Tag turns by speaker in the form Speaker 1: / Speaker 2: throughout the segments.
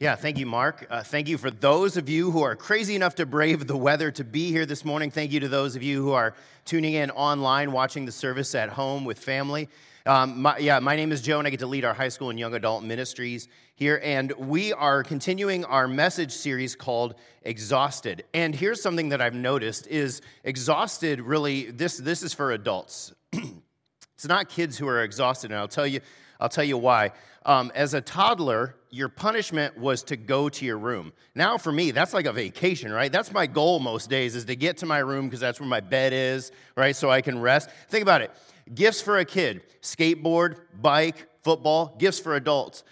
Speaker 1: Yeah, thank you, Mark. Uh, thank you for those of you who are crazy enough to brave the weather to be here this morning. Thank you to those of you who are tuning in online, watching the service at home with family. Um, my, yeah, my name is Joe, and I get to lead our high school and young adult ministries here. And we are continuing our message series called Exhausted. And here's something that I've noticed: is exhausted really this this is for adults. it's not kids who are exhausted, and I'll tell you I'll tell you why. Um, as a toddler, your punishment was to go to your room. Now, for me, that's like a vacation, right? That's my goal most days is to get to my room because that's where my bed is, right? So I can rest. Think about it gifts for a kid skateboard, bike, football, gifts for adults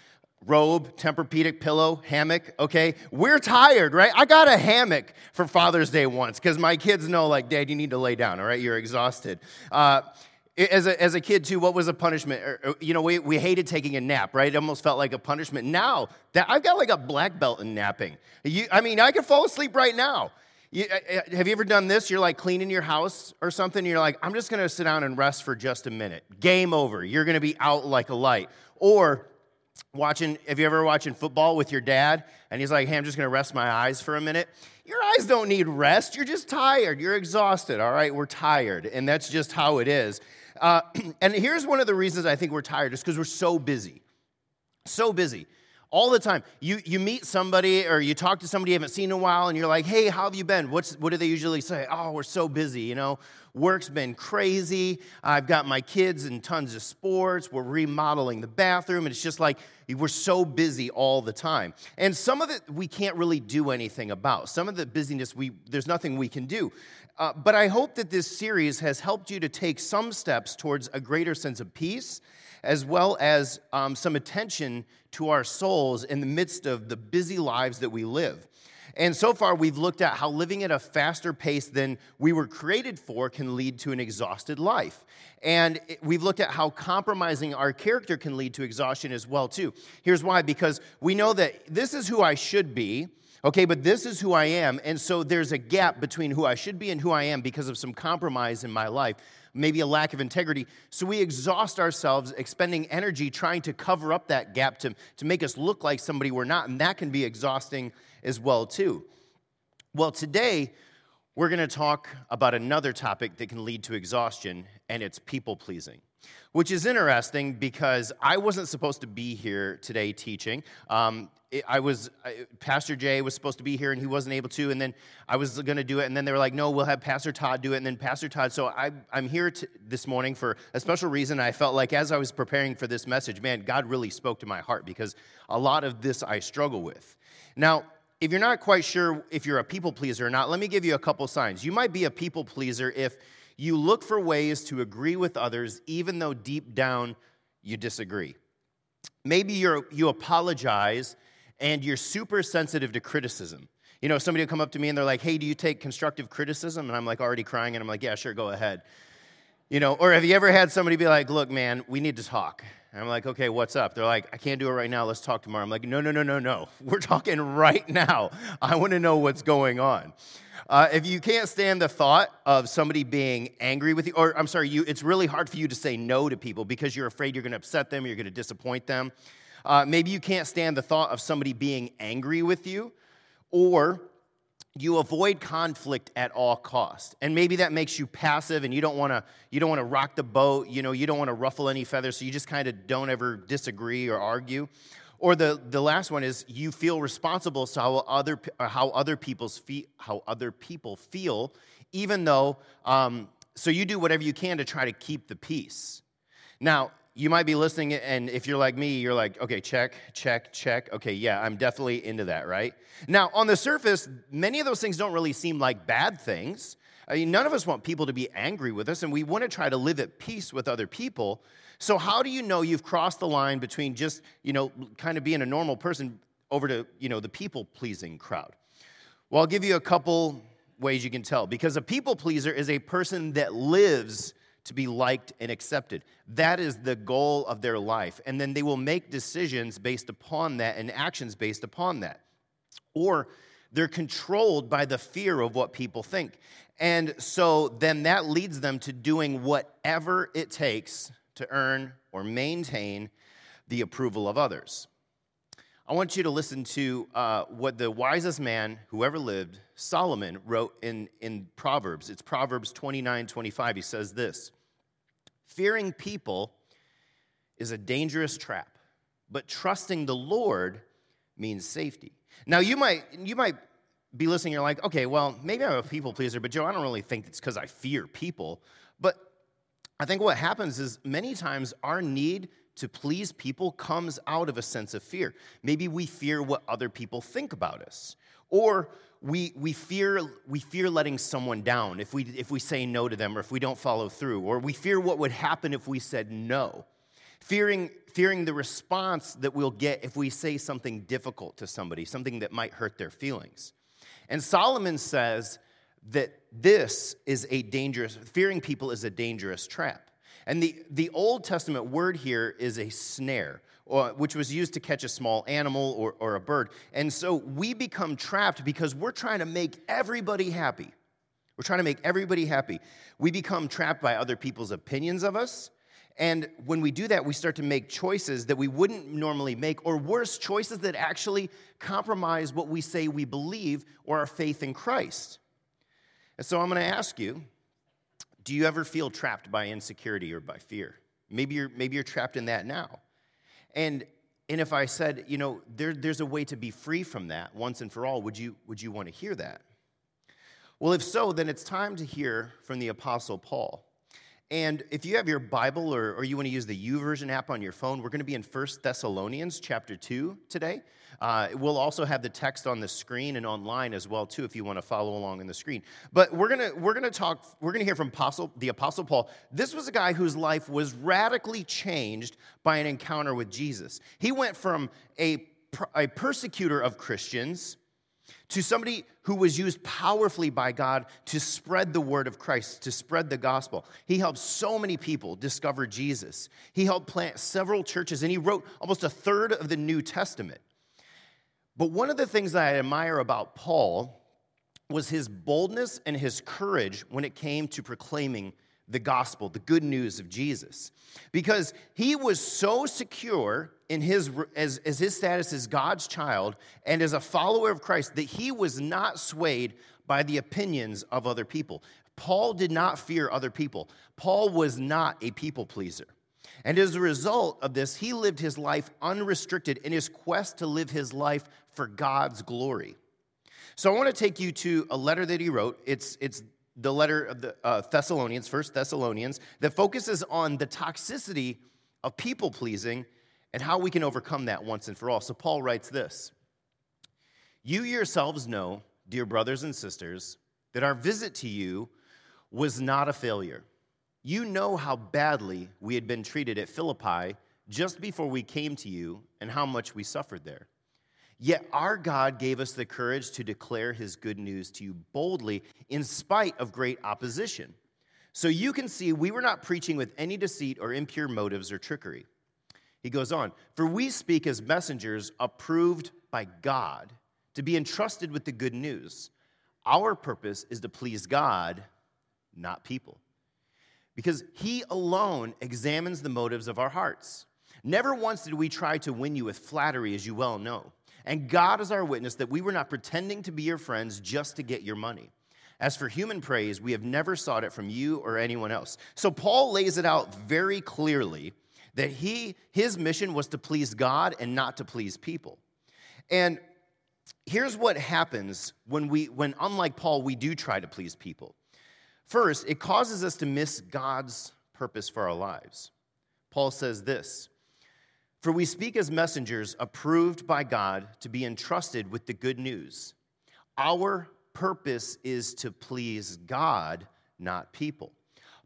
Speaker 1: robe, Tempur-Pedic pillow, hammock, okay? We're tired, right? I got a hammock for Father's Day once because my kids know, like, Dad, you need to lay down, all right? You're exhausted. Uh, as a, as a kid, too, what was a punishment? Er, er, you know, we, we hated taking a nap, right? It almost felt like a punishment. Now, that I've got like a black belt in napping. You, I mean, I could fall asleep right now. You, have you ever done this? You're like cleaning your house or something. you're like, I'm just going to sit down and rest for just a minute. Game over. You're going to be out like a light. Or watching, have you ever watching football with your dad? And he's like, hey, I'm just going to rest my eyes for a minute. Your eyes don't need rest. You're just tired. You're exhausted. All right, we're tired. And that's just how it is. Uh, and here's one of the reasons I think we're tired is because we're so busy. So busy. All the time. You, you meet somebody or you talk to somebody you haven't seen in a while and you're like, hey, how have you been? What's, what do they usually say? Oh, we're so busy, you know. Work's been crazy. I've got my kids and tons of sports. We're remodeling the bathroom. And it's just like we're so busy all the time. And some of it we can't really do anything about. Some of the busyness, we, there's nothing we can do. Uh, but I hope that this series has helped you to take some steps towards a greater sense of peace, as well as um, some attention to our souls in the midst of the busy lives that we live. And so far, we've looked at how living at a faster pace than we were created for can lead to an exhausted life. And we've looked at how compromising our character can lead to exhaustion as well, too. Here's why because we know that this is who I should be, Okay, but this is who I am. And so there's a gap between who I should be and who I am because of some compromise in my life, maybe a lack of integrity. So we exhaust ourselves expending energy trying to cover up that gap to, to make us look like somebody we're not. And that can be exhausting as well, too. Well, today we're going to talk about another topic that can lead to exhaustion, and it's people pleasing which is interesting because I wasn't supposed to be here today teaching. Um, I was Pastor Jay was supposed to be here and he wasn't able to, and then I was going to do it, and then they were like, "No, we'll have Pastor Todd do it." And then Pastor Todd. So I, am here to, this morning for a special reason. I felt like as I was preparing for this message, man, God really spoke to my heart because a lot of this I struggle with. Now, if you're not quite sure if you're a people pleaser or not, let me give you a couple signs. You might be a people pleaser if you look for ways to agree with others, even though deep down you disagree. Maybe you you apologize and you're super sensitive to criticism. You know, somebody will come up to me and they're like, hey, do you take constructive criticism? And I'm like already crying and I'm like, yeah, sure, go ahead. You know, or have you ever had somebody be like, look, man, we need to talk? And I'm like, okay, what's up? They're like, I can't do it right now. Let's talk tomorrow. I'm like, no, no, no, no, no. We're talking right now. I want to know what's going on. Uh, if you can't stand the thought of somebody being angry with you, or I'm sorry, you, it's really hard for you to say no to people because you're afraid you're going to upset them, you're going to disappoint them. Uh, maybe you can't stand the thought of somebody being angry with you, or you avoid conflict at all cost. And maybe that makes you passive and you don't want to you don't want to rock the boat you know you don't want to ruffle any feathers so you just kind of don't ever disagree or argue. Or the, the last one is you feel responsible to how other how other people's feel how other people feel even though um, so you do whatever you can to try to keep the peace. Now you might be listening, and if you're like me, you're like, okay, check, check, check. Okay, yeah, I'm definitely into that, right? Now, on the surface, many of those things don't really seem like bad things. I mean, none of us want people to be angry with us, and we want to try to live at peace with other people. So, how do you know you've crossed the line between just, you know, kind of being a normal person over to, you know, the people pleasing crowd? Well, I'll give you a couple ways you can tell. Because a people pleaser is a person that lives to be liked and accepted. That is the goal of their life. And then they will make decisions based upon that and actions based upon that. Or they're controlled by the fear of what people think. And so then that leads them to doing whatever it takes to earn or maintain the approval of others. I want you to listen to uh, what the wisest man who ever lived, Solomon, wrote in, in Proverbs. It's Proverbs 29 25. He says this Fearing people is a dangerous trap, but trusting the Lord means safety. Now, you might, you might be listening, you're like, okay, well, maybe I'm a people pleaser, but Joe, I don't really think it's because I fear people. But I think what happens is many times our need to please people comes out of a sense of fear. Maybe we fear what other people think about us. Or we, we, fear, we fear letting someone down if we, if we say no to them or if we don't follow through. Or we fear what would happen if we said no. Fearing, fearing the response that we'll get if we say something difficult to somebody, something that might hurt their feelings. And Solomon says that this is a dangerous, fearing people is a dangerous trap. And the, the Old Testament word here is a snare, which was used to catch a small animal or, or a bird. And so we become trapped because we're trying to make everybody happy. We're trying to make everybody happy. We become trapped by other people's opinions of us. And when we do that, we start to make choices that we wouldn't normally make, or worse, choices that actually compromise what we say we believe or our faith in Christ. And so I'm going to ask you do you ever feel trapped by insecurity or by fear? Maybe you're, maybe you're trapped in that now. And, and if I said, you know, there, there's a way to be free from that once and for all, would you, would you want to hear that? Well, if so, then it's time to hear from the Apostle Paul. And if you have your Bible or, or you want to use the YouVersion app on your phone, we're going to be in 1 Thessalonians chapter 2 today. Uh, we'll also have the text on the screen and online as well too if you want to follow along on the screen. But we're going to we're going to talk we're going to hear from Apostle the apostle Paul. This was a guy whose life was radically changed by an encounter with Jesus. He went from a a persecutor of Christians to somebody who was used powerfully by God to spread the word of Christ, to spread the gospel. He helped so many people discover Jesus. He helped plant several churches, and he wrote almost a third of the New Testament. But one of the things that I admire about Paul was his boldness and his courage when it came to proclaiming the gospel, the good news of Jesus. Because he was so secure in his, as, as his status as God's child and as a follower of Christ that he was not swayed by the opinions of other people. Paul did not fear other people. Paul was not a people pleaser. And as a result of this, he lived his life unrestricted in his quest to live his life for God's glory. So I want to take you to a letter that he wrote. It's, it's the letter of the uh, Thessalonians, First Thessalonians, that focuses on the toxicity of people pleasing and how we can overcome that once and for all. So Paul writes this You yourselves know, dear brothers and sisters, that our visit to you was not a failure. You know how badly we had been treated at Philippi just before we came to you and how much we suffered there. Yet our God gave us the courage to declare his good news to you boldly in spite of great opposition. So you can see we were not preaching with any deceit or impure motives or trickery. He goes on, for we speak as messengers approved by God to be entrusted with the good news. Our purpose is to please God, not people. Because he alone examines the motives of our hearts. Never once did we try to win you with flattery, as you well know. And God is our witness that we were not pretending to be your friends just to get your money. As for human praise, we have never sought it from you or anyone else. So Paul lays it out very clearly that he his mission was to please God and not to please people. And here's what happens when we when unlike Paul we do try to please people. First, it causes us to miss God's purpose for our lives. Paul says this, for we speak as messengers approved by God to be entrusted with the good news. Our purpose is to please God, not people.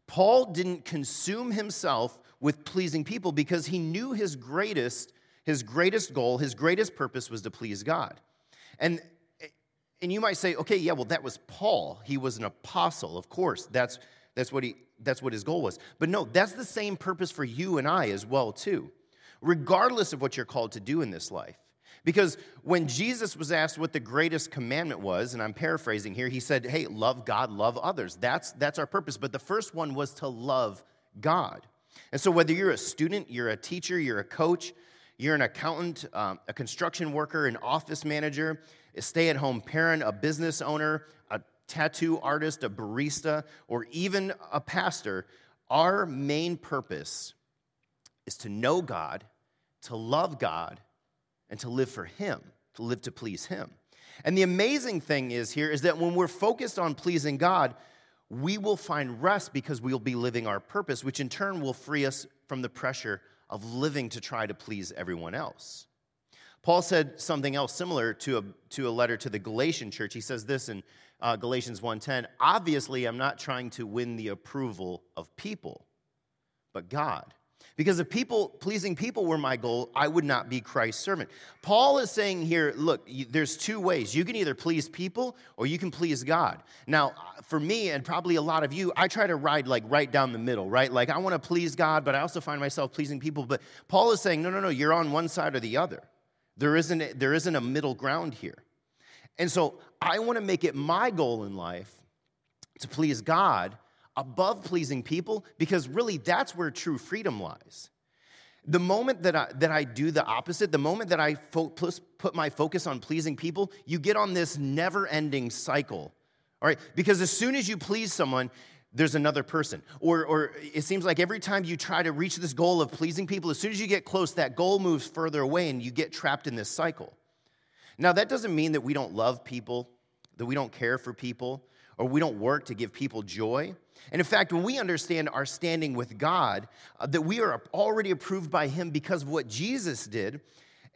Speaker 1: Paul didn't consume himself with pleasing people because he knew his greatest his greatest goal, his greatest purpose was to please God. And and you might say, okay, yeah, well that was Paul. He was an apostle. Of course, that's that's what he that's what his goal was. But no, that's the same purpose for you and I as well too regardless of what you're called to do in this life. Because when Jesus was asked what the greatest commandment was, and I'm paraphrasing here, he said, Hey, love God, love others. That's, that's our purpose. But the first one was to love God. And so, whether you're a student, you're a teacher, you're a coach, you're an accountant, um, a construction worker, an office manager, a stay at home parent, a business owner, a tattoo artist, a barista, or even a pastor, our main purpose is to know God, to love God, and to live for Him, to live to please Him. And the amazing thing is here is that when we're focused on pleasing God, we will find rest because we'll be living our purpose, which in turn will free us from the pressure of living to try to please everyone else. Paul said something else similar to a, to a letter to the Galatian church. He says this in uh, Galatians 1:10, "Obviously, I'm not trying to win the approval of people, but God. Because if people pleasing people were my goal, I would not be Christ's servant. Paul is saying here, look, there's two ways. You can either please people or you can please God. Now, for me and probably a lot of you, I try to ride like right down the middle, right? Like I want to please God, but I also find myself pleasing people. But Paul is saying, no, no, no, you're on one side or the other. There isn't, there isn't a middle ground here. And so I want to make it my goal in life to please God above pleasing people because really that's where true freedom lies. The moment that I, that I do the opposite, the moment that I fo- put my focus on pleasing people, you get on this never ending cycle. All right? Because as soon as you please someone, there's another person. Or, or it seems like every time you try to reach this goal of pleasing people, as soon as you get close, that goal moves further away and you get trapped in this cycle. Now, that doesn't mean that we don't love people, that we don't care for people, or we don't work to give people joy. And in fact, when we understand our standing with God, uh, that we are already approved by Him because of what Jesus did,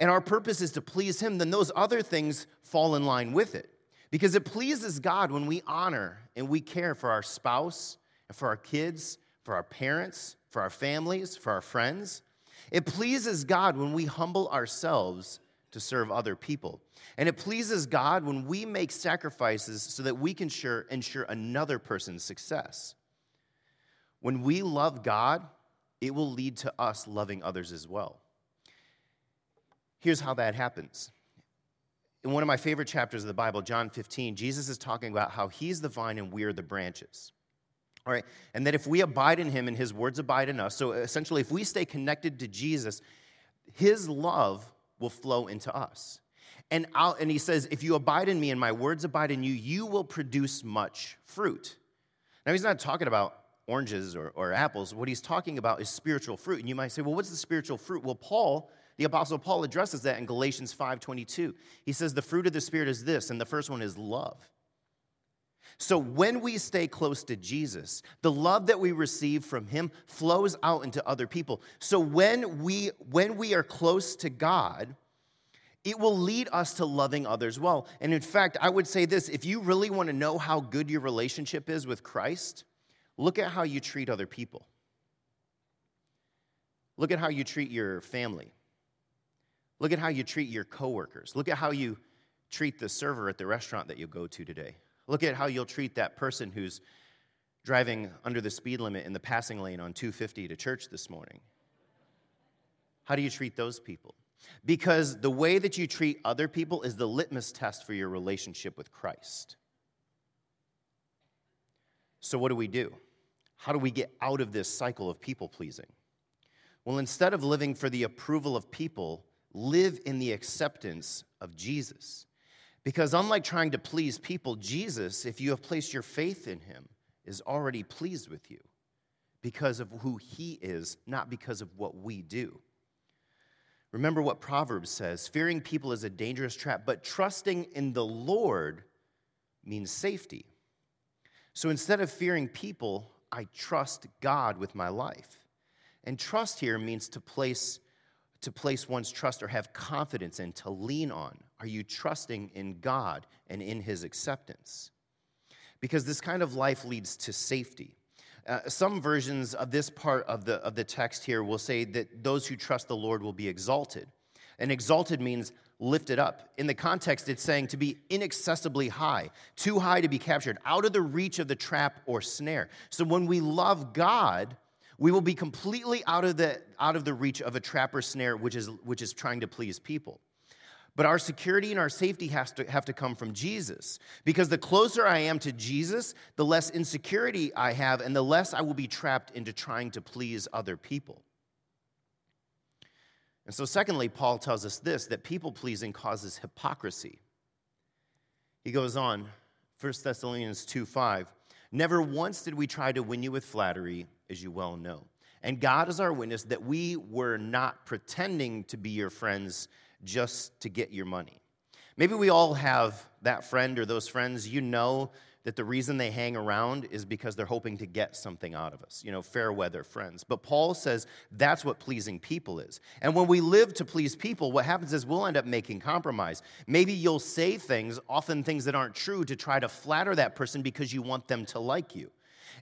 Speaker 1: and our purpose is to please Him, then those other things fall in line with it. Because it pleases God when we honor and we care for our spouse, and for our kids, for our parents, for our families, for our friends. It pleases God when we humble ourselves to serve other people. And it pleases God when we make sacrifices so that we can sure, ensure another person's success. When we love God, it will lead to us loving others as well. Here's how that happens. In one of my favorite chapters of the Bible, John 15, Jesus is talking about how he's the vine and we're the branches. All right, and that if we abide in him and his words abide in us, so essentially, if we stay connected to Jesus, his love will flow into us. And, I'll, and he says, If you abide in me and my words abide in you, you will produce much fruit. Now, he's not talking about oranges or, or apples. What he's talking about is spiritual fruit. And you might say, Well, what's the spiritual fruit? Well, Paul, the Apostle Paul addresses that in Galatians 5 22. He says, The fruit of the Spirit is this, and the first one is love. So when we stay close to Jesus, the love that we receive from him flows out into other people. So when we when we are close to God, it will lead us to loving others well. And in fact, I would say this, if you really want to know how good your relationship is with Christ, look at how you treat other people. Look at how you treat your family. Look at how you treat your coworkers. Look at how you treat the server at the restaurant that you go to today. Look at how you'll treat that person who's driving under the speed limit in the passing lane on 250 to church this morning. How do you treat those people? Because the way that you treat other people is the litmus test for your relationship with Christ. So, what do we do? How do we get out of this cycle of people pleasing? Well, instead of living for the approval of people, live in the acceptance of Jesus. Because unlike trying to please people, Jesus, if you have placed your faith in him, is already pleased with you because of who he is, not because of what we do. Remember what Proverbs says fearing people is a dangerous trap, but trusting in the Lord means safety. So instead of fearing people, I trust God with my life. And trust here means to place to place one's trust or have confidence in, to lean on? Are you trusting in God and in His acceptance? Because this kind of life leads to safety. Uh, some versions of this part of the, of the text here will say that those who trust the Lord will be exalted. And exalted means lifted up. In the context, it's saying to be inaccessibly high, too high to be captured, out of the reach of the trap or snare. So when we love God, we will be completely out of the, out of the reach of a trap or snare which is, which is trying to please people. But our security and our safety has to have to come from Jesus. Because the closer I am to Jesus, the less insecurity I have, and the less I will be trapped into trying to please other people. And so, secondly, Paul tells us this that people pleasing causes hypocrisy. He goes on, 1 Thessalonians 2 5. Never once did we try to win you with flattery, as you well know. And God is our witness that we were not pretending to be your friends just to get your money. Maybe we all have that friend or those friends you know that the reason they hang around is because they're hoping to get something out of us, you know, fair weather friends. But Paul says that's what pleasing people is. And when we live to please people, what happens is we'll end up making compromise. Maybe you'll say things, often things that aren't true, to try to flatter that person because you want them to like you.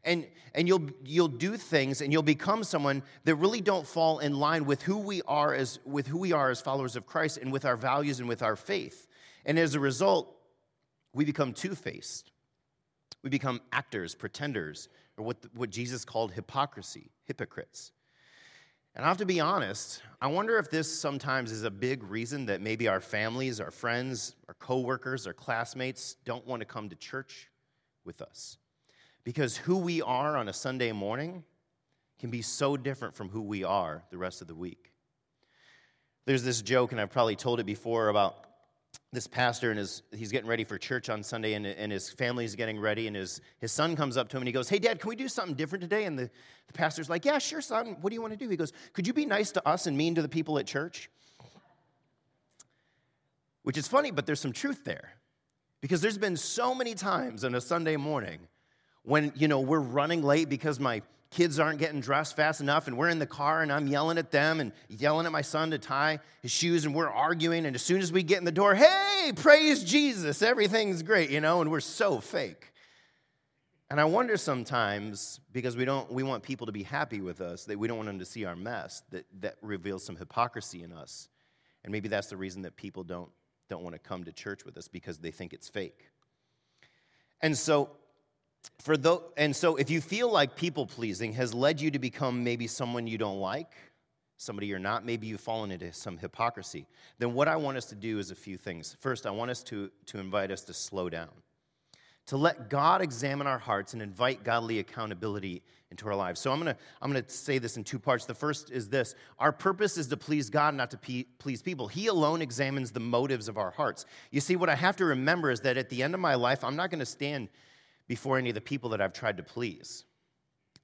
Speaker 1: And, and you'll, you'll do things and you'll become someone that really don't fall in line with who we are as with who we are as followers of Christ and with our values and with our faith. And as a result, we become two-faced. We become actors, pretenders, or what, what Jesus called hypocrisy, hypocrites. And I have to be honest, I wonder if this sometimes is a big reason that maybe our families, our friends, our coworkers, our classmates don't want to come to church with us. Because who we are on a Sunday morning can be so different from who we are the rest of the week. There's this joke, and I've probably told it before, about this pastor and his, he's getting ready for church on Sunday and, and his family's getting ready and his, his son comes up to him and he goes, hey, dad, can we do something different today? And the, the pastor's like, yeah, sure, son. What do you want to do? He goes, could you be nice to us and mean to the people at church? Which is funny, but there's some truth there. Because there's been so many times on a Sunday morning when, you know, we're running late because my kids aren't getting dressed fast enough and we're in the car and I'm yelling at them and yelling at my son to tie his shoes and we're arguing and as soon as we get in the door, hey, praise Jesus, everything's great, you know, and we're so fake. And I wonder sometimes because we don't we want people to be happy with us, that we don't want them to see our mess, that that reveals some hypocrisy in us. And maybe that's the reason that people don't don't want to come to church with us because they think it's fake. And so for those, and so if you feel like people pleasing has led you to become maybe someone you don't like, somebody you're not, maybe you've fallen into some hypocrisy, then what I want us to do is a few things. First, I want us to, to invite us to slow down, to let God examine our hearts and invite godly accountability into our lives. So I'm gonna, I'm gonna say this in two parts. The first is this our purpose is to please God, not to please people. He alone examines the motives of our hearts. You see, what I have to remember is that at the end of my life, I'm not gonna stand before any of the people that I've tried to please.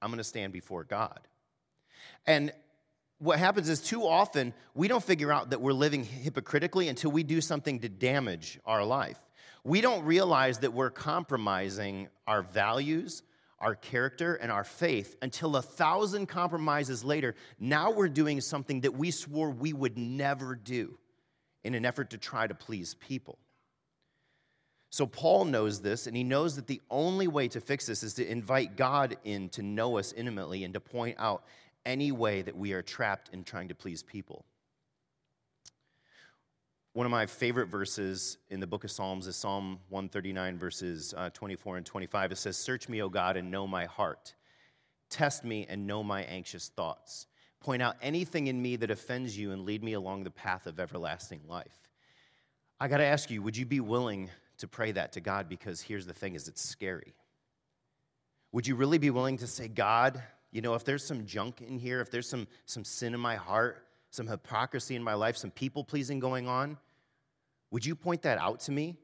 Speaker 1: I'm going to stand before God. And what happens is too often we don't figure out that we're living hypocritically until we do something to damage our life. We don't realize that we're compromising our values, our character, and our faith until a thousand compromises later. Now we're doing something that we swore we would never do in an effort to try to please people. So Paul knows this, and he knows that the only way to fix this is to invite God in to know us intimately and to point out any way that we are trapped in trying to please people. One of my favorite verses in the book of Psalms is Psalm 139, verses uh, 24 and 25. It says, Search me, O God, and know my heart. Test me and know my anxious thoughts. Point out anything in me that offends you and lead me along the path of everlasting life. I got to ask you, would you be willing to pray that to God because here's the thing is it's scary. Would you really be willing to say, God, you know, if there's some junk in here, if there's some, some sin in my heart, some hypocrisy in my life, some people pleasing going on, would you point that out to me?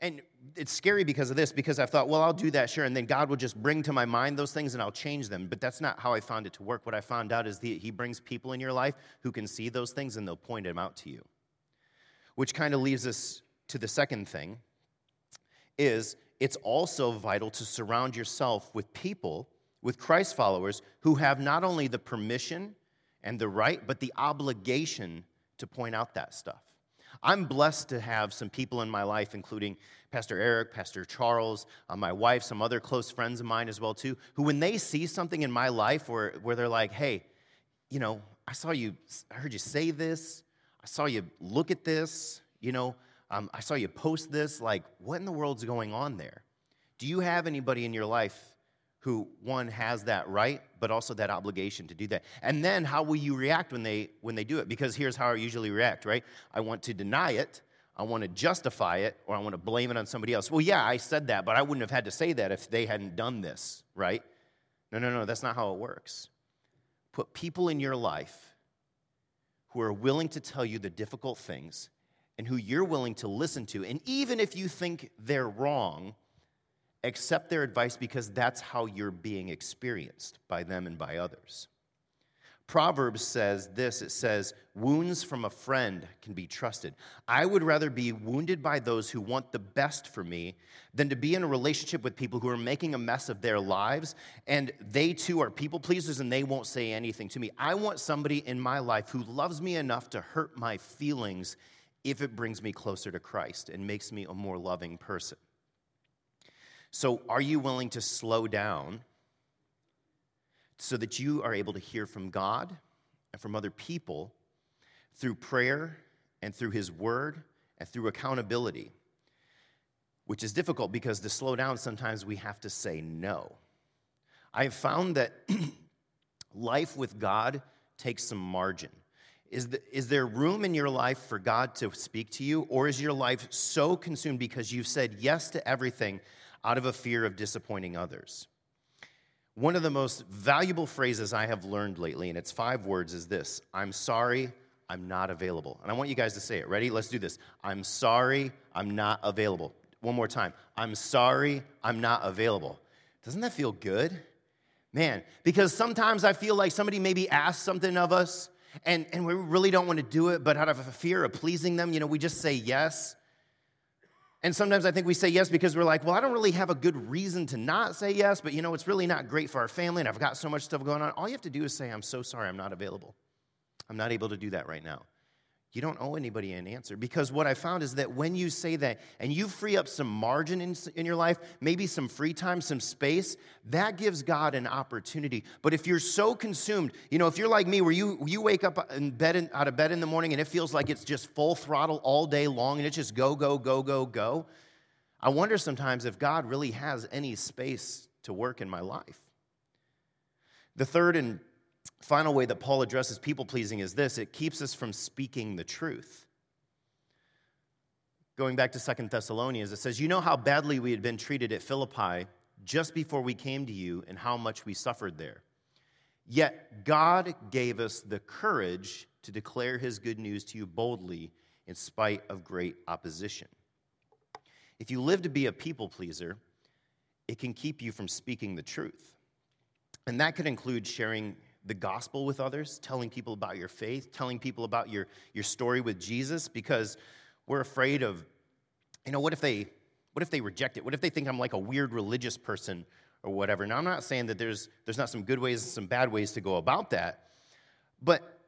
Speaker 1: And it's scary because of this, because I've thought, well, I'll do that, sure, and then God will just bring to my mind those things and I'll change them. But that's not how I found it to work. What I found out is that He brings people in your life who can see those things and they'll point them out to you. Which kind of leaves us to the second thing is it's also vital to surround yourself with people, with Christ followers, who have not only the permission and the right, but the obligation to point out that stuff. I'm blessed to have some people in my life, including Pastor Eric, Pastor Charles, uh, my wife, some other close friends of mine as well too, who when they see something in my life where, where they're like, hey, you know, I saw you, I heard you say this, I saw you look at this, you know, um, I saw you post this. Like, what in the world's going on there? Do you have anybody in your life who, one, has that right, but also that obligation to do that? And then how will you react when they, when they do it? Because here's how I usually react, right? I want to deny it. I want to justify it or I want to blame it on somebody else. Well, yeah, I said that, but I wouldn't have had to say that if they hadn't done this, right? No, no, no, that's not how it works. Put people in your life who are willing to tell you the difficult things and who you're willing to listen to. And even if you think they're wrong, accept their advice because that's how you're being experienced by them and by others. Proverbs says this it says, Wounds from a friend can be trusted. I would rather be wounded by those who want the best for me than to be in a relationship with people who are making a mess of their lives and they too are people pleasers and they won't say anything to me. I want somebody in my life who loves me enough to hurt my feelings if it brings me closer to Christ and makes me a more loving person. So, are you willing to slow down? so that you are able to hear from God and from other people through prayer and through His Word and through accountability, which is difficult because to slow down, sometimes we have to say no. I have found that life with God takes some margin. Is, the, is there room in your life for God to speak to you, or is your life so consumed because you've said yes to everything out of a fear of disappointing others? One of the most valuable phrases I have learned lately, and it's five words, is this I'm sorry, I'm not available. And I want you guys to say it. Ready? Let's do this. I'm sorry, I'm not available. One more time. I'm sorry, I'm not available. Doesn't that feel good? Man, because sometimes I feel like somebody maybe asked something of us and, and we really don't want to do it, but out of a fear of pleasing them, you know, we just say yes. And sometimes I think we say yes because we're like, well, I don't really have a good reason to not say yes, but you know, it's really not great for our family and I've got so much stuff going on. All you have to do is say, I'm so sorry, I'm not available. I'm not able to do that right now. You don't owe anybody an answer because what I found is that when you say that and you free up some margin in, in your life, maybe some free time, some space, that gives God an opportunity. But if you're so consumed, you know, if you're like me, where you, you wake up in bed in, out of bed in the morning and it feels like it's just full throttle all day long and it's just go, go, go, go, go, I wonder sometimes if God really has any space to work in my life. The third and final way that Paul addresses people pleasing is this it keeps us from speaking the truth. Going back to Second Thessalonians, it says, You know how badly we had been treated at Philippi just before we came to you and how much we suffered there. Yet God gave us the courage to declare his good news to you boldly in spite of great opposition. If you live to be a people pleaser, it can keep you from speaking the truth. And that could include sharing the gospel with others, telling people about your faith, telling people about your, your story with Jesus, because we're afraid of, you know, what if they what if they reject it? What if they think I'm like a weird religious person or whatever? Now I'm not saying that there's there's not some good ways and some bad ways to go about that, but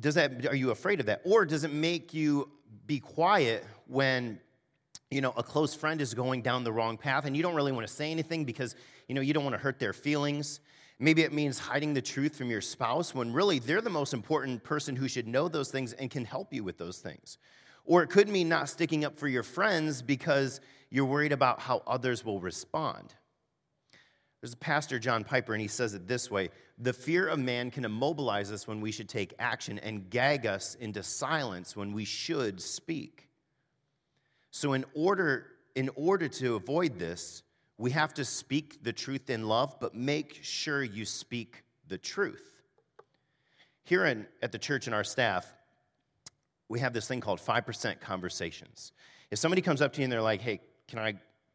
Speaker 1: does that are you afraid of that? Or does it make you be quiet when you know a close friend is going down the wrong path and you don't really want to say anything because you know you don't want to hurt their feelings Maybe it means hiding the truth from your spouse when really they're the most important person who should know those things and can help you with those things. Or it could mean not sticking up for your friends because you're worried about how others will respond. There's a pastor, John Piper, and he says it this way The fear of man can immobilize us when we should take action and gag us into silence when we should speak. So, in order, in order to avoid this, we have to speak the truth in love, but make sure you speak the truth. Here in, at the church and our staff, we have this thing called 5% conversations. If somebody comes up to you and they're like, hey, can I,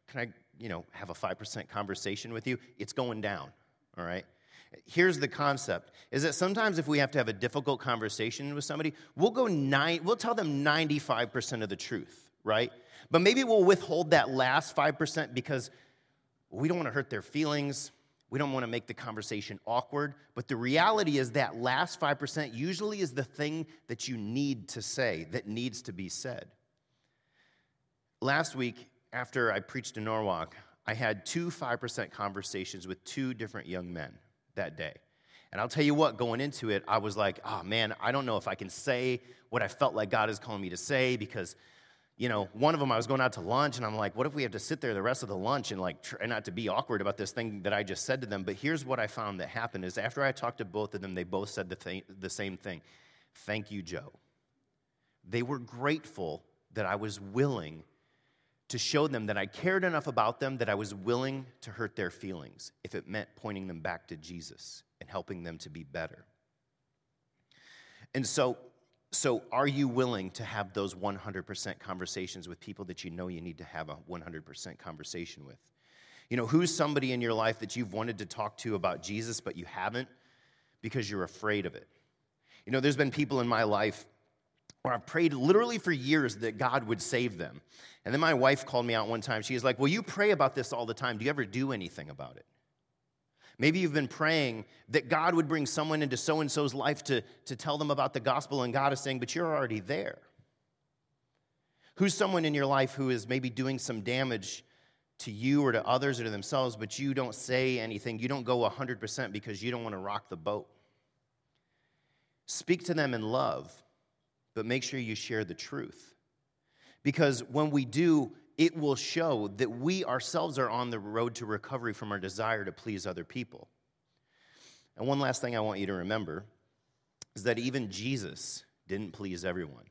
Speaker 1: can I, you know, have a 5% conversation with you? It's going down, all right? Here's the concept is that sometimes if we have to have a difficult conversation with somebody, we'll go nine, we'll tell them 95% of the truth, right? But maybe we'll withhold that last 5% because we don't want to hurt their feelings. We don't want to make the conversation awkward. But the reality is that last 5% usually is the thing that you need to say, that needs to be said. Last week, after I preached in Norwalk, I had two 5% conversations with two different young men that day. And I'll tell you what, going into it, I was like, oh man, I don't know if I can say what I felt like God is calling me to say because you know, one of them I was going out to lunch and I'm like, what if we have to sit there the rest of the lunch and like try not to be awkward about this thing that I just said to them? But here's what I found that happened is after I talked to both of them, they both said the, th- the same thing. Thank you, Joe. They were grateful that I was willing to show them that I cared enough about them that I was willing to hurt their feelings if it meant pointing them back to Jesus and helping them to be better. And so So, are you willing to have those 100% conversations with people that you know you need to have a 100% conversation with? You know, who's somebody in your life that you've wanted to talk to about Jesus, but you haven't because you're afraid of it? You know, there's been people in my life where I've prayed literally for years that God would save them. And then my wife called me out one time. She was like, Well, you pray about this all the time. Do you ever do anything about it? Maybe you've been praying that God would bring someone into so and so's life to, to tell them about the gospel, and God is saying, But you're already there. Who's someone in your life who is maybe doing some damage to you or to others or to themselves, but you don't say anything. You don't go 100% because you don't want to rock the boat. Speak to them in love, but make sure you share the truth. Because when we do, it will show that we ourselves are on the road to recovery from our desire to please other people. And one last thing I want you to remember is that even Jesus didn't please everyone.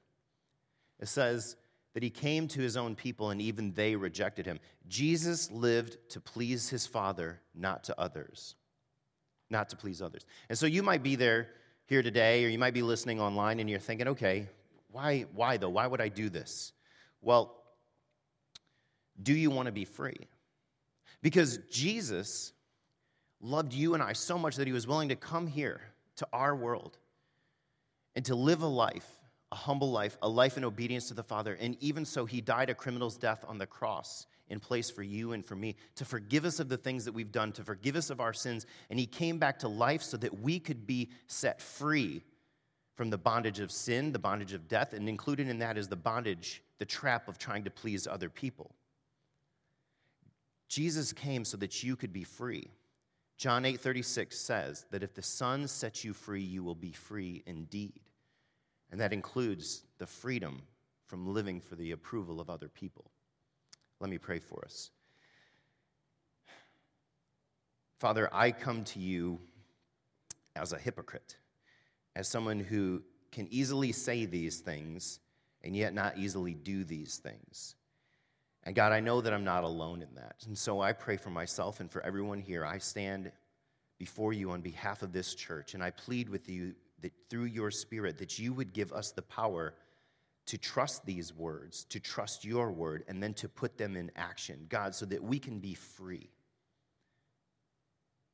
Speaker 1: It says, that he came to his own people and even they rejected him. Jesus lived to please his Father, not to others. Not to please others. And so you might be there here today, or you might be listening online and you're thinking, okay, why, why though? Why would I do this? Well, do you want to be free? Because Jesus loved you and I so much that he was willing to come here to our world and to live a life a humble life, a life in obedience to the Father. And even so, he died a criminal's death on the cross in place for you and for me to forgive us of the things that we've done, to forgive us of our sins. And he came back to life so that we could be set free from the bondage of sin, the bondage of death, and included in that is the bondage, the trap of trying to please other people. Jesus came so that you could be free. John 8:36 says that if the Son sets you free, you will be free indeed. And that includes the freedom from living for the approval of other people. Let me pray for us. Father, I come to you as a hypocrite, as someone who can easily say these things and yet not easily do these things. And God, I know that I'm not alone in that. And so I pray for myself and for everyone here. I stand before you on behalf of this church and I plead with you that through your Spirit, that you would give us the power to trust these words, to trust your word, and then to put them in action, God, so that we can be free.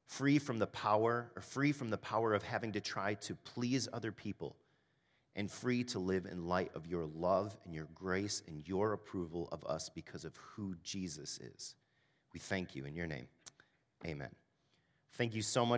Speaker 1: Free from the power, or free from the power of having to try to please other people, and free to live in light of your love and your grace and your approval of us because of who Jesus is. We thank you in your name. Amen. Thank you so much.